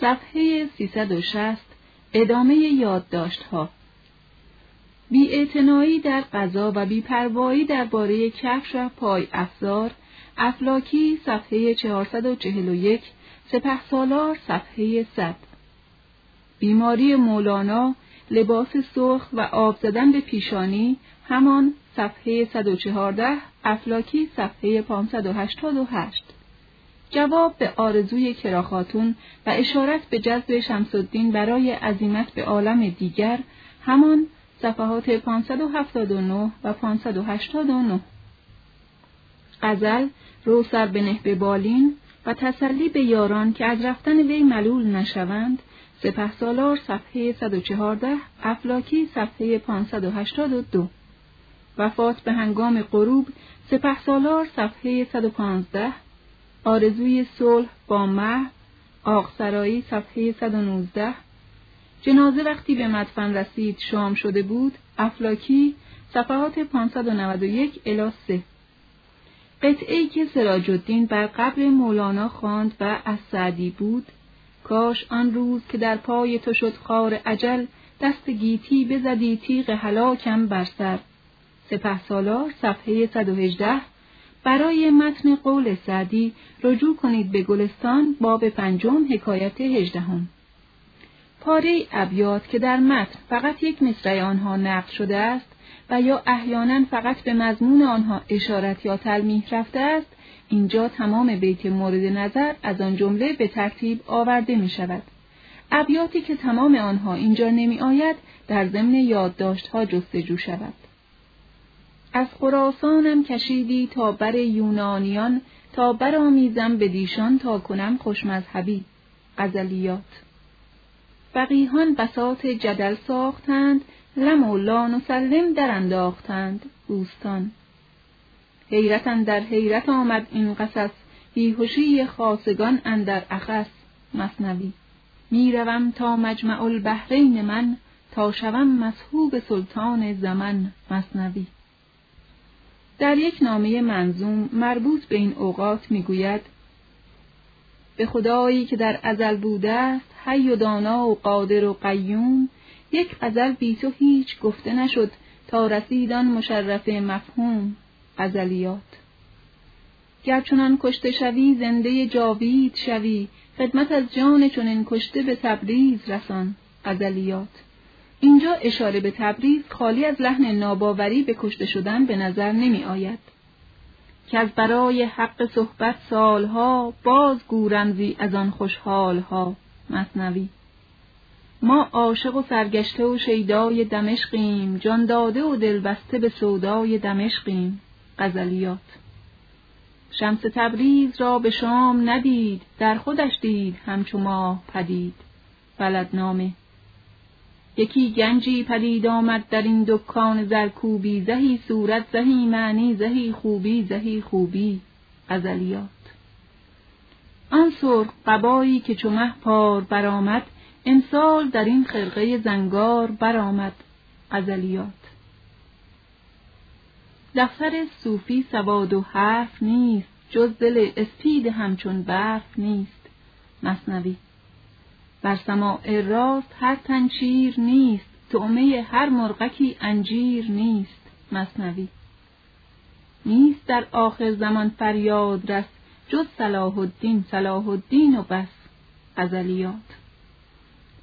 صفحه 360 ادامه یادداشت ها بی در غذا و بیپروایی درباره کفش و پای افزار افلاکی صفحه 441 سپه سالار صفحه 100 بیماری مولانا لباس سرخ و آب زدن به پیشانی همان صفحه 114 افلاکی صفحه 588 جواب به آرزوی کراخاتون و اشارت به جذب شمسالدین برای عزیمت به عالم دیگر همان صفحات 579 و 589 غزل رو سر به به بالین و تسلی به یاران که از رفتن وی ملول نشوند سپه سالار صفحه 114 افلاکی صفحه 582 وفات به هنگام غروب سپه سالار صفحه 115 آرزوی صلح با مه آقسرایی صفحه 119 جنازه وقتی به مدفن رسید شام شده بود. افلاکی صفحات 591 الی 3 قطعی که سراج الدین بر قبر مولانا خواند و از سعدی بود کاش آن روز که در پای تو شد خار عجل دست گیتی بزدی تیغ هلاکم بر سر. سپه سالار صفحه 118 برای متن قول سعدی رجوع کنید به گلستان باب پنجم حکایت هجدهم پاره ابیات که در متن فقط یک مصرع آنها نقل شده است و یا احیانا فقط به مضمون آنها اشارت یا تلمیح رفته است اینجا تمام بیت مورد نظر از آن جمله به ترتیب آورده می شود. ابیاتی که تمام آنها اینجا نمی آید در ضمن یادداشت ها جستجو شود. از خراسانم کشیدی تا بر یونانیان تا برآمیزم به دیشان تا کنم خوشمذهبی غزلیات فقیهان بساط جدل ساختند لم و لان و سلم در انداختند بوستان. حیرت در حیرت آمد این قصص بیهوشی خاصگان اندر اخس مصنوی. می‌روم تا مجمع البحرین من تا شوم مسحوب سلطان زمن مصنوی. در یک نامه منظوم مربوط به این اوقات می‌گوید به خدایی که در ازل بوده است حی و دانا و قادر و قیوم یک غزل بی تو هیچ گفته نشد تا رسیدان مشرف مفهوم غزلیات گرچنان کشته شوی زنده جاوید شوی خدمت از جان چنین کشته به تبریز رسان غزلیات اینجا اشاره به تبریز خالی از لحن ناباوری به کشته شدن به نظر نمی آید. که از برای حق صحبت سالها باز گورمزی از آن خوشحالها مصنوی. ما عاشق و سرگشته و شیدای دمشقیم جان داده و دلبسته به سودای دمشقیم غزلیات. شمس تبریز را به شام ندید در خودش دید همچو ماه پدید. بلدنامه یکی گنجی پدید آمد در این دکان زرکوبی زهی صورت زهی معنی زهی خوبی زهی خوبی غزلیات. آن سرخ قبایی که چو مه پار برآمد امسال در این خرقه زنگار برآمد غزلیات. دفتر صوفی سواد و حرف نیست جز دل اسپید همچون برف نیست. مصنوی بر سماع راست هر تنچیر نیست تعمه هر مرغکی انجیر نیست. مصنوی نیست در آخر زمان فریاد رس جز صلاح الدین صلاح الدین و بس. غزلیات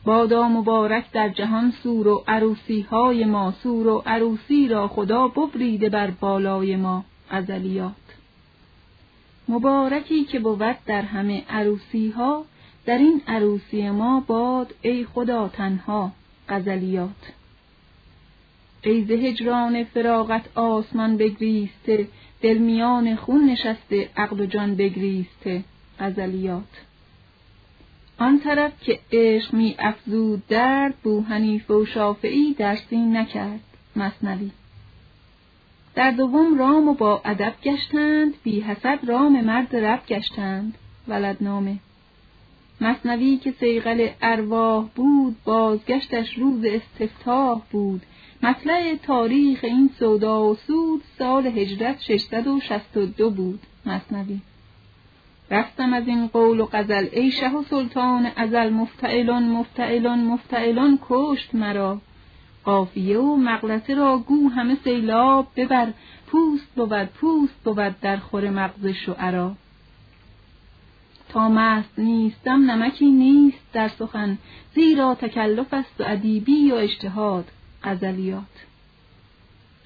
بادا مبارک در جهان سور و عروسی های ما سور و عروسی را خدا ببریده بر بالای ما. غزلیات مبارکی که بود در همه عروسی ها در این عروسی ما باد ای خدا تنها غزلیات. ای ز هجران فراغت آسمان بگریسته دل میان خون نشسته عقل و جان بگریسته غزلیات. آن طرف که عشق می افزود درد بو حنیفه و شافعی درسی نکرد مصنوی در دوم رام و با ادب گشتند بی حسد رام مرد رب گشتند ولدنامه. مصنوی که سیغل ارواح بود بازگشتش روز استفتاح بود. مطلع تاریخ این سودا و سود سال هجرت 662 بود. مصنوی رستم از این قول و غزل ای شه و سلطان ازل مفتعلون مفتعلون مفتعلون کشت مرا. قافیه و مغلطه را گو همه سیلاب ببر پوست بود پوست بود در خور مغز شعرا. تا مست نیستم نمکی نیست در سخن زیرا تکلف است و ادیبی و اجتهاد غزلیات.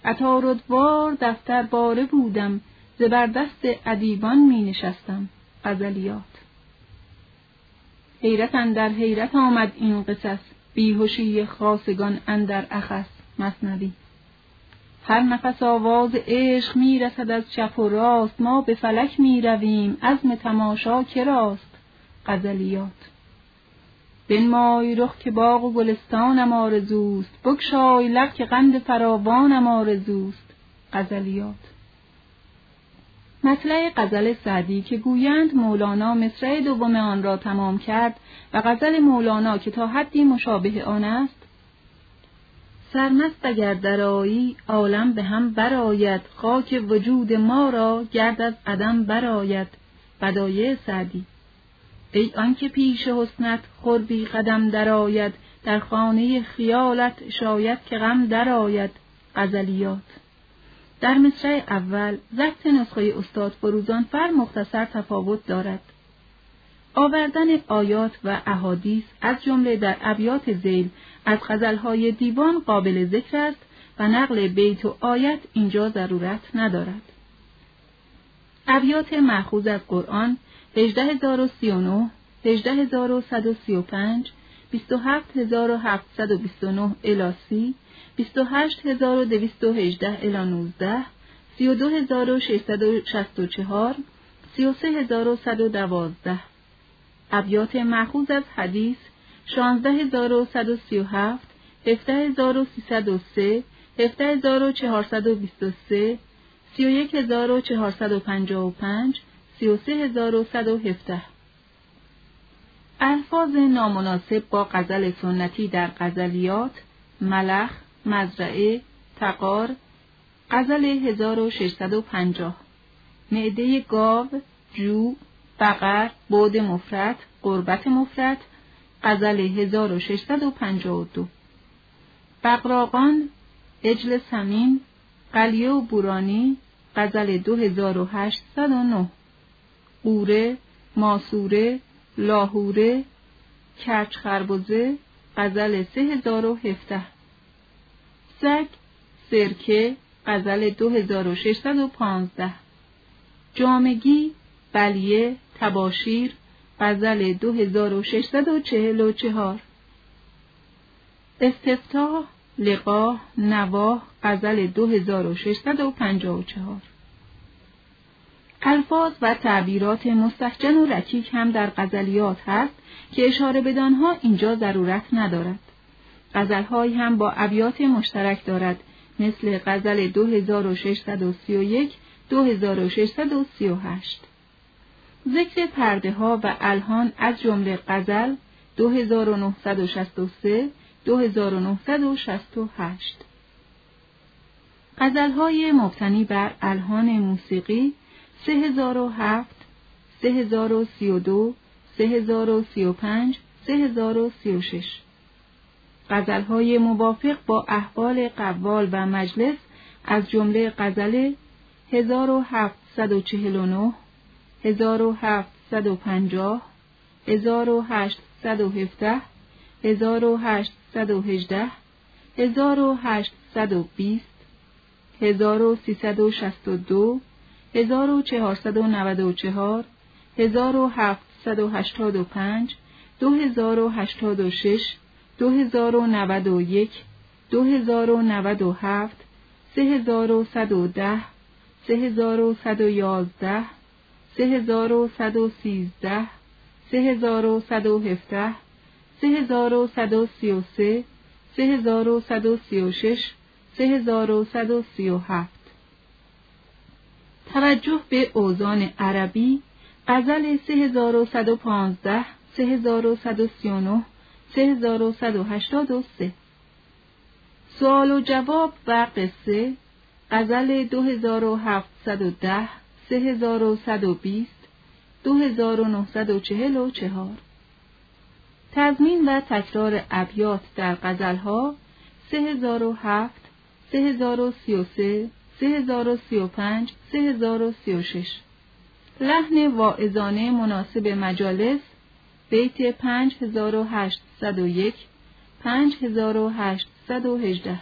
عطاردوار دفتر باره بودم زبردست ادیبان می نشستم غزلیات. حیرت اندر حیرت آمد این قصص بیهوشی خاصگان اندر اخس مصنوی هر نفس آواز عشق می رسد از چپ و راست ما به فلک می رویم عزم تماشا کراست غزلیات. بنمای رخ که باغ و گلستانم آرزوست بگشای لب که قند فراوانم آرزوست. غزلیات. مطلع غزل سعدی که گویند مولانا مصرع دوم آن را تمام کرد و غزل مولانا که تا حدی مشابه آن است سرمست اگر درایی عالم به هم براید خاک وجود ما را گرد از عدم براید بدایع سعدی. ای آنکه پیش حسنت خربی قدم درآید در خانه خیالت شاید که غم درآید. غزلیات. در مصرع اول ضبط نسخه استاد فروزان فر مختصر تفاوت دارد. آوردن آیات و احادیث از جمله در ابیات زیل از غزلهای دیوان قابل ذکر است و نقل بیت و آیت اینجا ضرورت ندارد. ابیات مأخوذ از قرآن 18039 18135 27729 الاسی 28218 الی 19 32664 33112 ابیات مأخوذ از حدیث 16137 17303 17423 31455 33117 الفاظ نامناسب با غزل سنتی در غزلیات ملخ مزرعه تقار غزل 1650 معده گاو جو بقر بود مفرد قربت مفرد غزل 1652 بقراقان اجل سمین قلیه و بورانی غزل 2809 قوره ماسوره لاهوره کرچ خربزه غزل 3017 سگ سرکه غزل 2615 جامگی بلیه تباشیر غزل 2644 استفتاح لقاه نواه غزل 2654 الفاظ و تعبیرات مستحجن و رکیک هم در غزلیات هست که اشاره بدانها اینجا ضرورت ندارد. غزلهایی هم با ابیات مشترک دارد مثل غزل 2631 2638 ذکر پرده ها و الهان از جمله غزل 2963 2968 غزل های مبتنی بر الهان موسیقی 3007 3032 3035 3036 غزل های موافق با احوال قوال و مجلس از جمله غزل 1749 1750 1817 1818 1820 1362 1494 1785 2086 2091 2097 3110 3111 سه هزار و صد و سیزده سه هزار و صد و هفته سه هزار و صد و سی و سه سه هزار و صد و سی و شش سه هزار و صد و سی و هفت توجه به اوزان عربی غزل سه هزار و صد و پانزده سه هزار و صد و سی و نه سه. هزار و صد و هشتاد و سه سوال و جواب و قصه غزل دو هزار و هفتصد و ده سه هزار و صد و بیست 2944 تضمین و تکرار ابیات در غزلها 3007 3033 3035 3036 لحن واعظانه مناسب مجالس بیت 5801 5818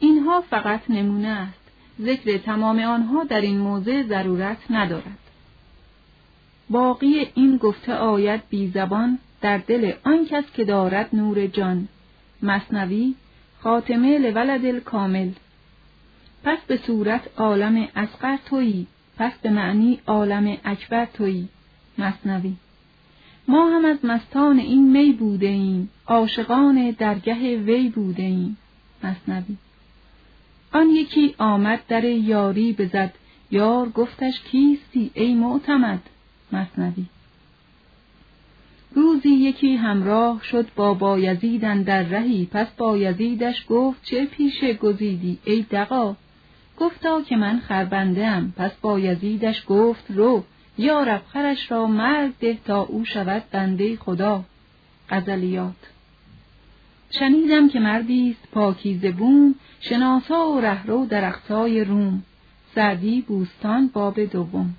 اینها فقط نمونه است. ذکر تمام آنها در این موضع ضرورت ندارد. باقی این گفته آید بی زبان در دل آن کس که دارد نور جان. مصنوی خاتمه لولد کامل پس به صورت عالم اسقر تویی پس به معنی عالم اکبر تویی. مصنوی ما هم از مستان این می بوده ایم عاشقان درگه وی بوده ایم. مصنوی آن یکی آمد در یاری بزد. یار گفتش کیستی ای معتمد؟ مصنوی روزی یکی همراه شد با بایزیدن در رهی. پس بایزیدش گفت چه پیشه گزیدی ای دقا گفتا که من خربنده ام پس بایزیدش گفت رو یا خرش را مرگ ده تا او شود بنده خدا. غزلیات. شنیدم که مردی است پاکیزه بوم شناسا و رهرو در اقصای روم. سعدی بوستان باب دوم.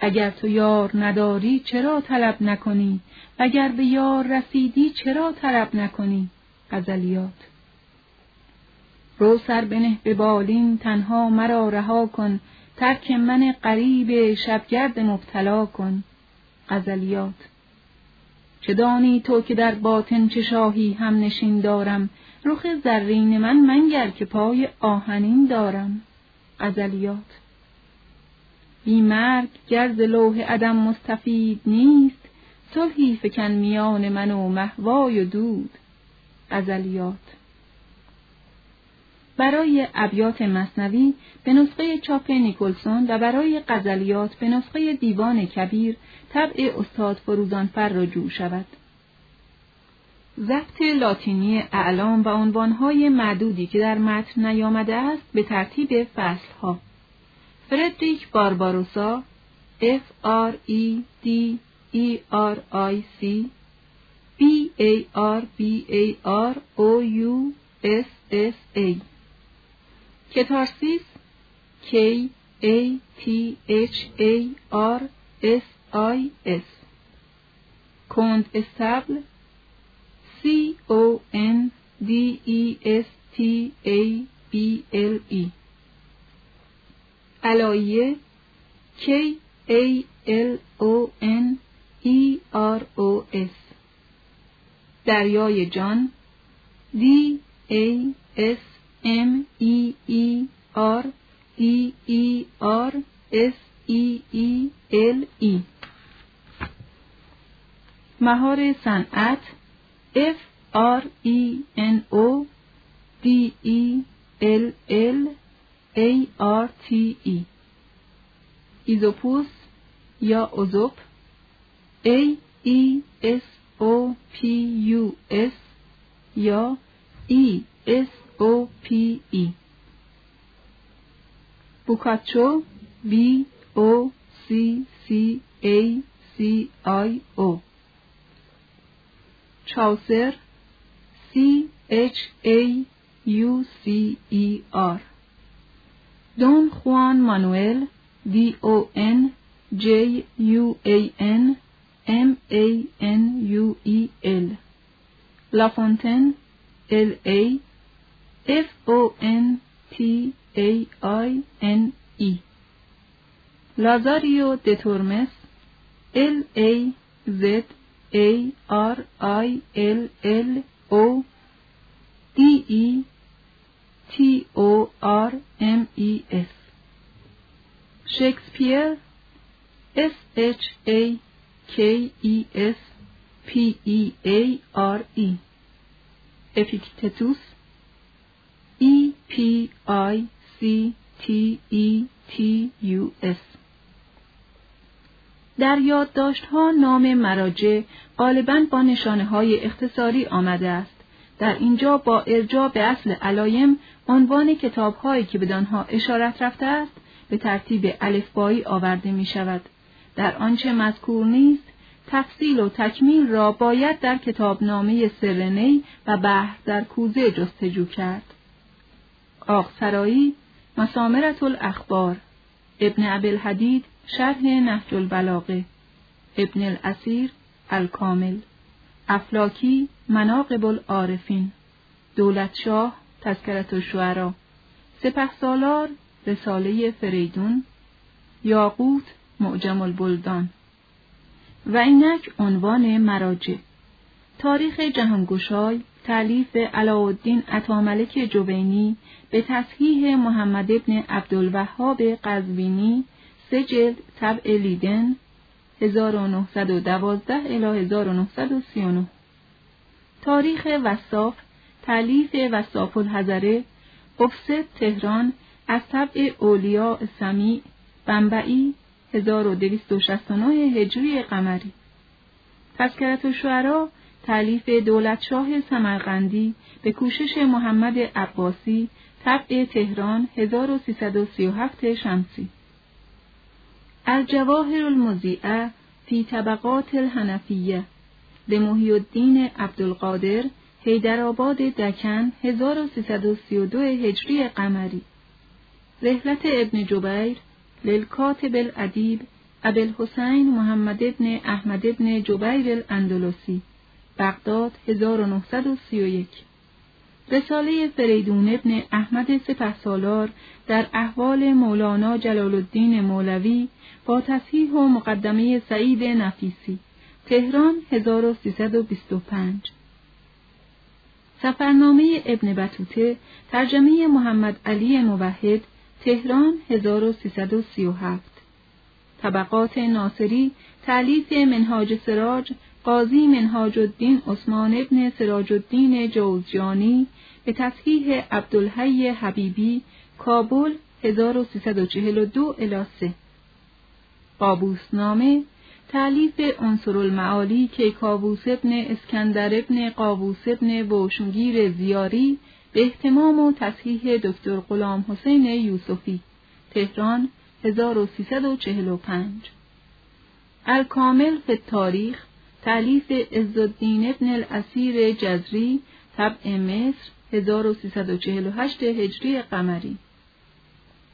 اگر تو یار نداری چرا طلب نکنی؟ اگر به یار رسیدی چرا طلب نکنی؟ غزلیات. رو سر بنه به بالین تنها مرا رها کن. ترک من قریب شبگرد مبتلا کن. غزلیات. چه دانی تو که در باطن چه شاهی هم نشین دارم؟ رخ زرین من منگر که پای آهنین دارم. غزلیات بی مرگ گرز لوح عدم مستفید نیست صلحی فکن میان من و محوای و دود. غزلیات برای ابیات مصنوی به نسخه چاپ نیکلسون و برای غزلیات به نسخه دیوان کبیر طبع استاد فروزانفر رجوع شود. ضبط لاتینی اعلام و عنوانهای معدودی که در متن نیامده است به ترتیب فصلها فردریک بارباروسا F R E D E R I C B A R B A R O U S S A کتارسیس K A T H A R S I S کند استبل C O N D E S T A B L E علایه K A L O N E R O S دریای جان D A S M E E R D E R S E E L E مهار صنعت F R E N O D E L L A R T E ایزوپوس یا اوزوپ A E S O P U S یا E S O P E بوکاچو B O C C A C I O چاوسر C H A U C E R. دون خوان مانوئل D O N J U A N M A N U E L لافونتن L A F O N T A I N E لازاریو د تورمس L A Z A R I L L O D E T O R M E S. Shakespeare S H A K E S P E A R E. Epictetus E P I C T E T U S. در یادداشت‌ها نام مراجع غالباً با نشانه های اختصاری آمده است. در اینجا با ارجاع به اصل علایم عنوان کتابهایی که به آنها اشارت رفته است به ترتیب الفبایی آورده می شود در آنچه مذکور نیست تفصیل و تکمیل را باید در کتابنامه سرنی و بحر در کوزه جستجو کرد. آقسرایی مسامرت الاخبار ابن الحدید شرح نهج البلاغه ابن الاسیر الکامل افلاکی مناقب العارفین دولت شاه تذکرت الشعرا سپه سالار رساله فریدون یاقوت معجم البلدان و اینک عنوان مراجع. تاریخ جهانگشای تعلیف علاءالدین عطاملک جوینی به تصحیح محمد ابن عبدالوهاب قزوینی سه جلد طبع لیدن 1912 الی 1939 تاریخ وصاف تعلیف وصاف الحضره افسد تهران از طبع اولیا سمیع بنبعی 1269 هجری قمری. تذکرت و تعلیف دولتشاه سمرقندی به کوشش محمد عباسی طبع تهران 1337 شمسی. الجواهر المزیعه فی طبقات الحنفیه. به محی الدین عبدالقادر حیدرآباد دکن 1332 هجری قمری. رحلت ابن جبیر للکاتب الادیب ابوالحسین محمد ابن احمد ابن جبیر الاندلسی بغداد 1931 رساله فریدون ابن احمد سپهسالار در احوال مولانا جلال الدین مولوی با تصحیح و مقدمه سعید نفیسی تهران 1325 سفرنامه ابن بطوته ترجمه محمد علی موحد تهران 1337 طبقات ناصری تعلیف منهاج سراج قاضی منهاج الدین عثمان ابن سراج الدین جوزجانی به تصحیح عبدالحی حبیبی کابل 1342 الی 3 قابوس نامه تعلیف عنصر المعالی که کابوس ابن اسکندر ابن قابوس ابن بوشنگیر زیاری به احتمام و تصحیح دکتر غلام حسین یوسفی. تهران 1345 الکامل فی تاریخ تعلیف عزالدین ابن الاسیر جزری طبع مصر 1348 هجری قمری.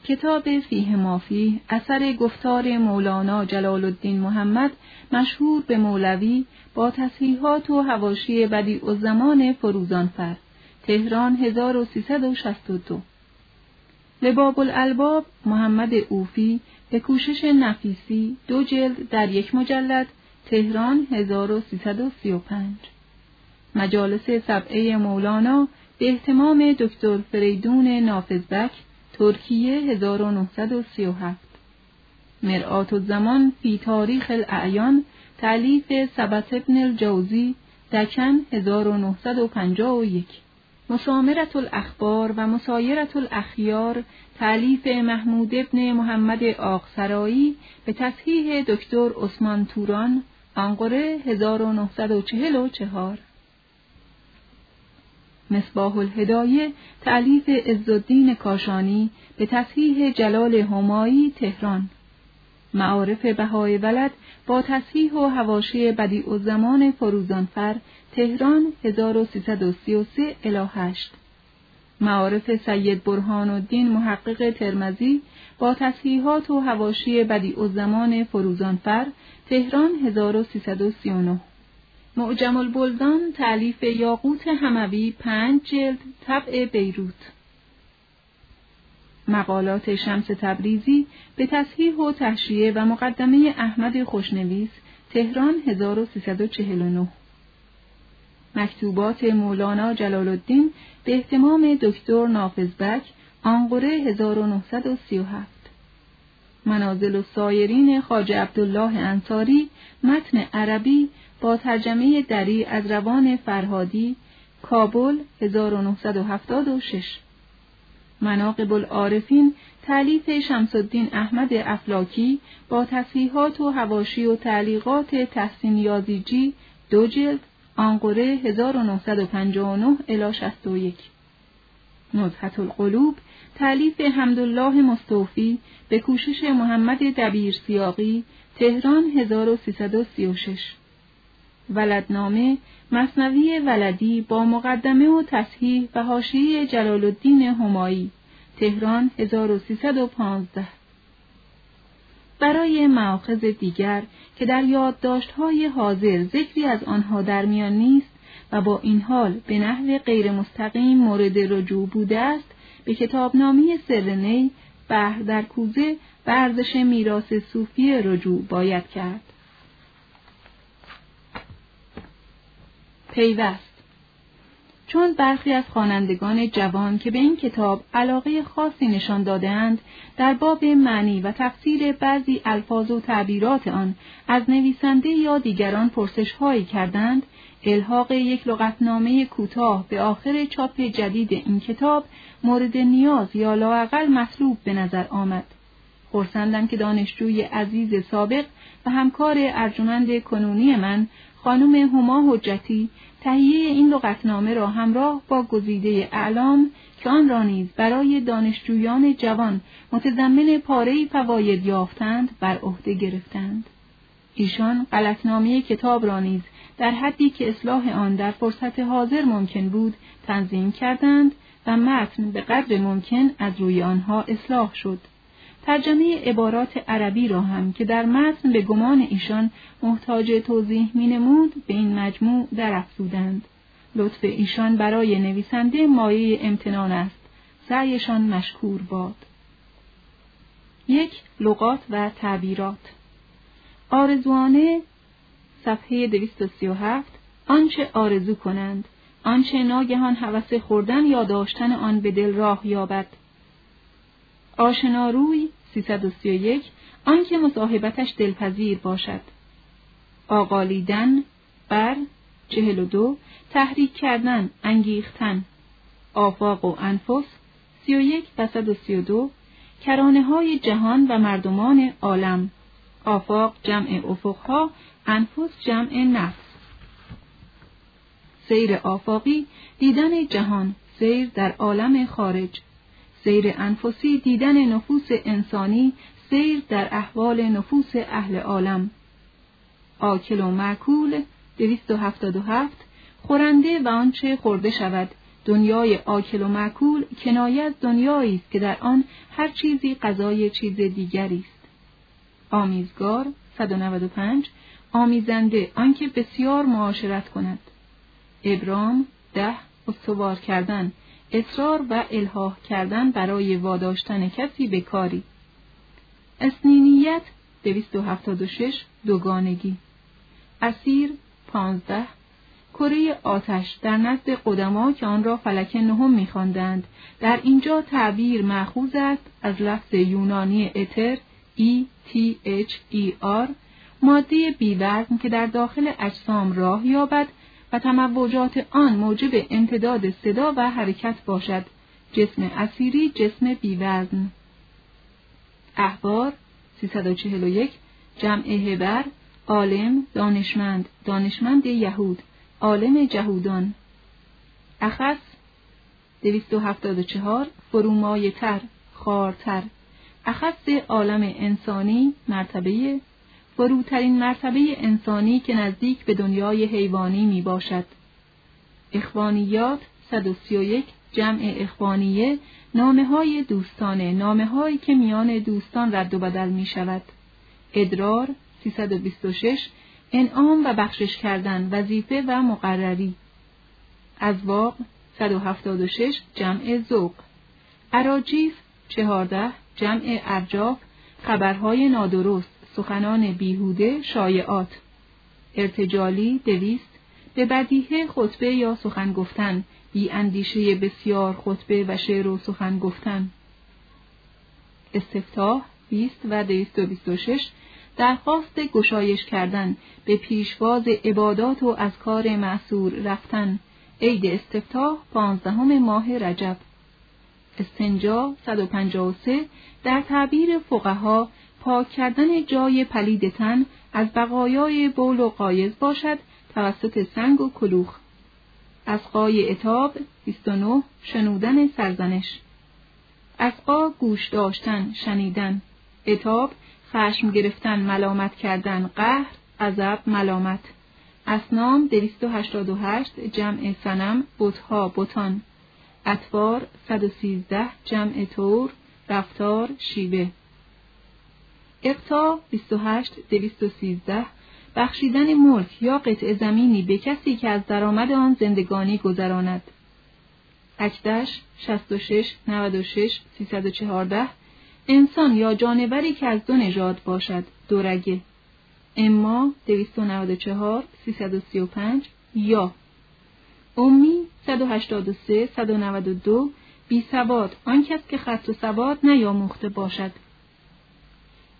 کتاب فیه مافی اثر گفتار مولانا جلال الدین محمد مشهور به مولوی با تصحیحات و هواشی بدیع الزمان فروزانفر تهران 1362 لباب الالباب محمد اوفی به کوشش نفیسی دو جلد در یک مجلد تهران 1335 مجالس سبعه مولانا به احتمام دکتر فریدون نافذبک ترکیه 1937 مرآت الزمان فی تاریخ الاعیان تعلیف سبت ابن الجوزی دکن 1951 مسامرت الاخبار و مسایرت الاخیار تعلیف محمود ابن محمد آقسرایی به تصحیح دکتر عثمان توران انقره 1944 مصباح الهدایه تعلیف عزالدین کاشانی به تصحیح جلال همایی تهران. معارف بهای ولد با تصحیح و هواشی بدیع و زمان فروزانفر تهران 1333 الی 8 معارف سید برهان الدین محقق ترمزی با تصحیحات و هواشی بدیع و زمان فروزانفر تهران 1339 معجم البلدان تعلیف یاقوت هموی پنج جلد طبع بیروت. مقالات شمس تبریزی به تصحیح و تحشیه و مقدمه احمد خوشنویس تهران 1349 مکتوبات مولانا جلال الدین به احتمام دکتر نافذبک آنقره 1937 منازل و سایرین خاج عبدالله انصاری متن عربی با ترجمه دری از روان فرهادی کابل 1976 مناقب العارفین تعلیف شمس الدین احمد افلاکی با تصحیحات و هواشی و تعلیقات تحسین یازیجی دو جلد آنقره 1959 الی 61 نزهت القلوب تعلیف حمدالله مستوفی به کوشش محمد دبیر سیاقی تهران 1336 ولدنامه مصنوی ولدی با مقدمه و تصحیح و حاشیه جلال الدین همایی تهران 1315 برای معاخذ دیگر که در یادداشت‌های حاضر ذکری از آنها در میان نیست و با این حال به نحو غیر مستقیم مورد رجوع بوده است به کتابنامی سرنی بحر در کوزه ارزش میراث صوفی رجوع باید کرد. پیوست چون برخی از خوانندگان جوان که به این کتاب علاقه خاصی نشان دادهاند در باب معنی و تفسیر بعضی الفاظ و تعبیرات آن از نویسنده یا دیگران پرسش هایی کردند الحاق یک لغتنامه کوتاه به آخر چاپ جدید این کتاب مورد نیاز یا لااقل مطلوب به نظر آمد. خرسندم که دانشجوی عزیز سابق و همکار ارجمند کنونی من خانم هما حجتی تهیه این لغتنامه را همراه با گزیده اعلام که آن را نیز برای دانشجویان جوان متضمن پاره فواید یافتند بر عهده گرفتند. ایشان غلطنامه کتاب را نیز در حدی که اصلاح آن در فرصت حاضر ممکن بود تنظیم کردند و متن به قدر ممکن از روی آنها اصلاح شد ترجمه عبارات عربی را هم که در متن به گمان ایشان محتاج توضیح می نمود به این مجموع درافزودند. لطف ایشان برای نویسنده مایه امتنان است. سعیشان مشکور باد. یک لغات و تعبیرات آرزوانه صفحه 237 آنچه آرزو کنند. آنچه ناگهان هوس خوردن یا داشتن آن به دل راه یابد. آشناروی 331 آنکه مصاحبتش دلپذیر باشد. آقالیدن بر 42 تحریک کردن انگیختن. آفاق و انفس 31 و 132 کرانه های جهان و مردمان عالم. آفاق جمع افقها انفس جمع نفس. سیر آفاقی دیدن جهان سیر در عالم خارج. سیر انفسی دیدن نفوس انسانی سیر در احوال نفوس اهل عالم. آکل و معکول 277 خورنده و آنچه خورده شود. دنیای آکل و معکول کنایه دنیایی است که در آن هر چیزی غذای چیز دیگری است. آمیزگار 195 آمیزنده آنکه بسیار معاشرت کند. ابرام ده استوار کردن اصرار و الهاه کردن برای واداشتن کسی به کاری. اسنینیت 276 دوگانگی. اسیر 15 کره آتش در نزد قدما که آن را فلک نهم میخواندند. در اینجا تعبیر معخوذ است از لفظ یونانی اتر E T H E R ماده بیوزن که در داخل اجسام راه یابد و تموجات آن موجب امتداد صدا و حرکت باشد. جسم اسیری جسم بیوزن. احبار 341 جمع هبر عالم دانشمند. دانشمند یهود عالم جهودان. اخص 274 فرومای تر خارتر. اخص عالم انسانی مرتبه فروترین مرتبه انسانی که نزدیک به دنیای حیوانی می باشد. اخوانیات 131 جمع اخوانیه نامه های دوستانه نامه هایی که میان دوستان رد و بدل می شود. ادرار 326 انعام و بخشش کردن وظیفه و مقرری ازواق 176 جمع ذوق اراجیف 14 جمع ارجاف خبرهای نادرست سخنان بیهوده شایعات. ارتجالی دویست به بدیه خطبه یا سخن گفتن بی اندیشه بسیار خطبه و شعر و سخن گفتن. استفتاح 20 و 226 درخواست گشایش کردن به پیشواز عبادات و از کار معصور رفتن. عید استفتاح پانزدهم ماه رجب. استنجا 153 در تعبیر فقها پاک کردن جای پلید تن از بقایای بول و قایز باشد توسط سنگ و کلوخ. از قای اتاب 29 شنودن سرزنش. از قا گوش داشتن شنیدن. اتاب خشم گرفتن ملامت کردن قهر غضب ملامت اسنام 288 جمع سنم بتها بتان اطوار 113 جمع تور رفتار شیوه اقتا 28 213 بخشیدن ملک یا قطع زمینی به کسی که از درآمد آن زندگانی گذراند. اکدش 66 96 314 انسان یا جانوری که از دو نژاد باشد دورگه اما 294 335 یا. امی 183 192 بی سواد آن کس که خط و سواد نیاموخته باشد.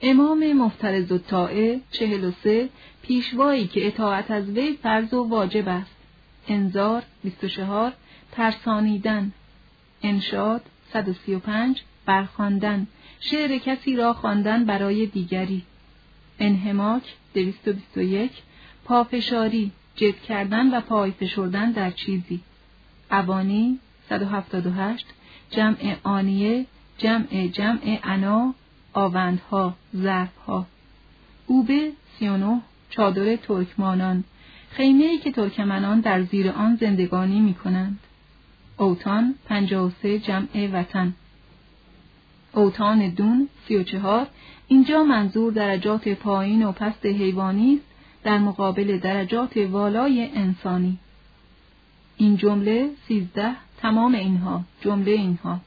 امام مفترض و طائه 43 پیشوایی که اطاعت از وی فرض و واجب است. انذار 24 ترسانیدن. انشاد 135 برخواندن. شعر کسی را خواندن برای دیگری. انهماک 221 پافشاری جد کردن و پای فشردن در چیزی. اوانی 178 جمع آنیه جمع جمع انا آوندها ظرفها. اوبه 39 چادر ترکمانان. خیمه که ترکمنان در زیر آن زندگانی می کنند. اوتان 53 جمع وطن. اوتان دون 34 اینجا منظور درجات پایین و پست حیوانی است در مقابل درجات والای انسانی. این جمله سیزده تمام اینها جمله اینها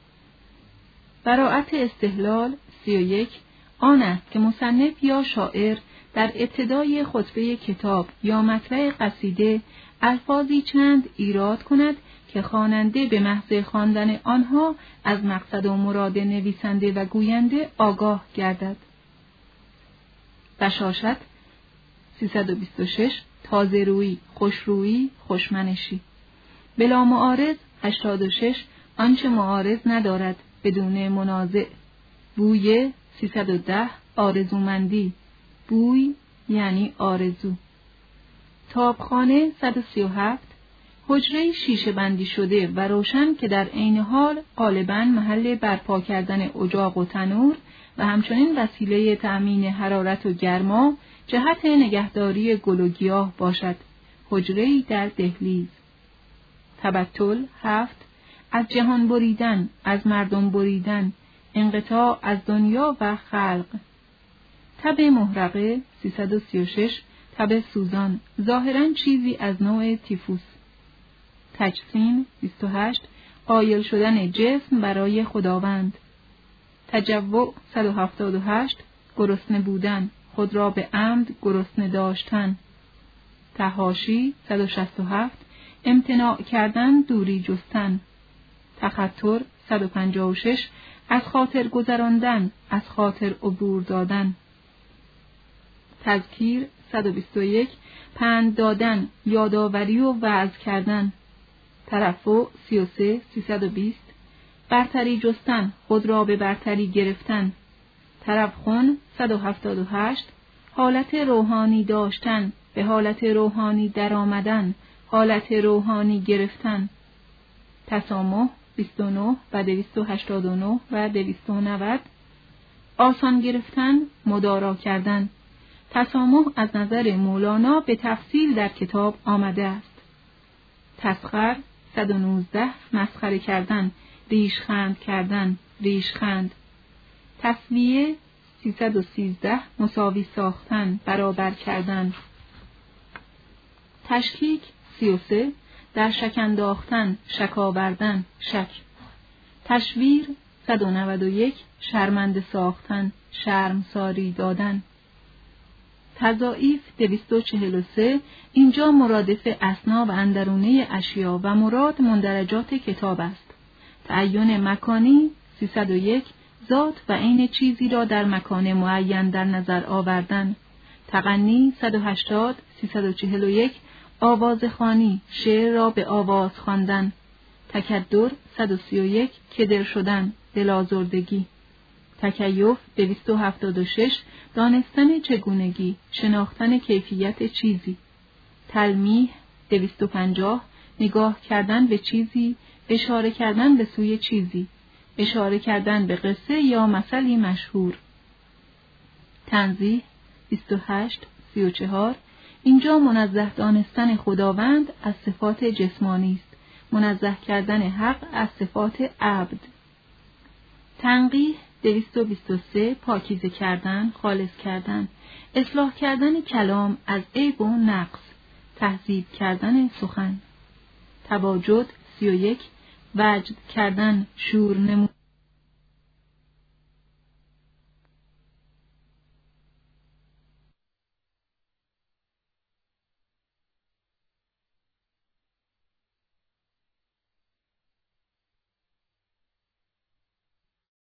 براعت استحلال سی و یک آن است که مصنف یا شاعر در ابتدای خطبه کتاب یا مطلع قصیده الفاظی چند ایراد کند که خواننده به محض خواندن آنها از مقصد و مراد نویسنده و گوینده آگاه گردد. بشاشت 326 تازه روی، خوشرویی، خوشمنشی بلا معارض 86 آنچه معارض ندارد بدون منازع. بوی 310 آرزومندی. بوی یعنی آرزو. تابخانه 137 حجره شیشه بندی شده و روشن که در عین حال غالبا محل برپا کردن اجاق و تنور و همچنین وسیله تأمین حرارت و گرما جهت نگهداری گل و گیاه باشد. حجره در دهلیز. تبتل هفت از جهان بریدن از مردم بریدن انقطاع از دنیا و خلق. تب محرقه 336 تب سوزان. ظاهرا چیزی از نوع تیفوس. تجسیم 28 قایل شدن جسم برای خداوند. تجوع 178 گرسنه بودن. خود را به عمد گرسنه داشتن. تهاشی 167 امتناع کردن دوری جستن. تخطر 156 از خاطر گذراندن از خاطر عبور دادن. تذکیر 121 پند دادن یادآوری و وعظ کردن. طرفو 33 320 برتری جستن خود را به برتری گرفتن. طرف خون 178 حالت روحانی داشتن به حالت روحانی درآمدن. حالت روحانی گرفتن. تسامح 29 و 289 و 290 آسان گرفتن مدارا کردن. تسامح از نظر مولانا به تفصیل در کتاب آمده است. تسخر 119 مسخره کردن ریشخند کردن ریشخند. تصویه 313 مساوی ساختن برابر کردن. تشکیک 33 در شک انداختن شک آوردن شک تشویر 191 شرمنده ساختن شرمساری دادن تضاعیف 243 اینجا مرادف اسنا و اندرونه اشیا و مراد مندرجات کتاب است. تعین مکانی 301 ذات و عین چیزی را در مکان معین در نظر آوردن. تغنی 180 341 آواز خانی شعر را به آواز خواندن. تکدر 131 کدر شدن دلازردگی تکیف 276 دانستن چگونگی شناختن کیفیت چیزی. تلمیح 250 نگاه کردن به چیزی اشاره کردن به سوی چیزی. اشاره کردن به قصه یا مثلی مشهور. تنزیح 28 34 اینجا منزه دانستن خداوند از صفات جسمانی است. منزه کردن حق از صفات عبد. تنقیح 223 پاکیزه کردن خالص کردن. اصلاح کردن کلام از عیب و نقص. تهذیب کردن سخن. تواجد 31 وجد کردن شور نمود.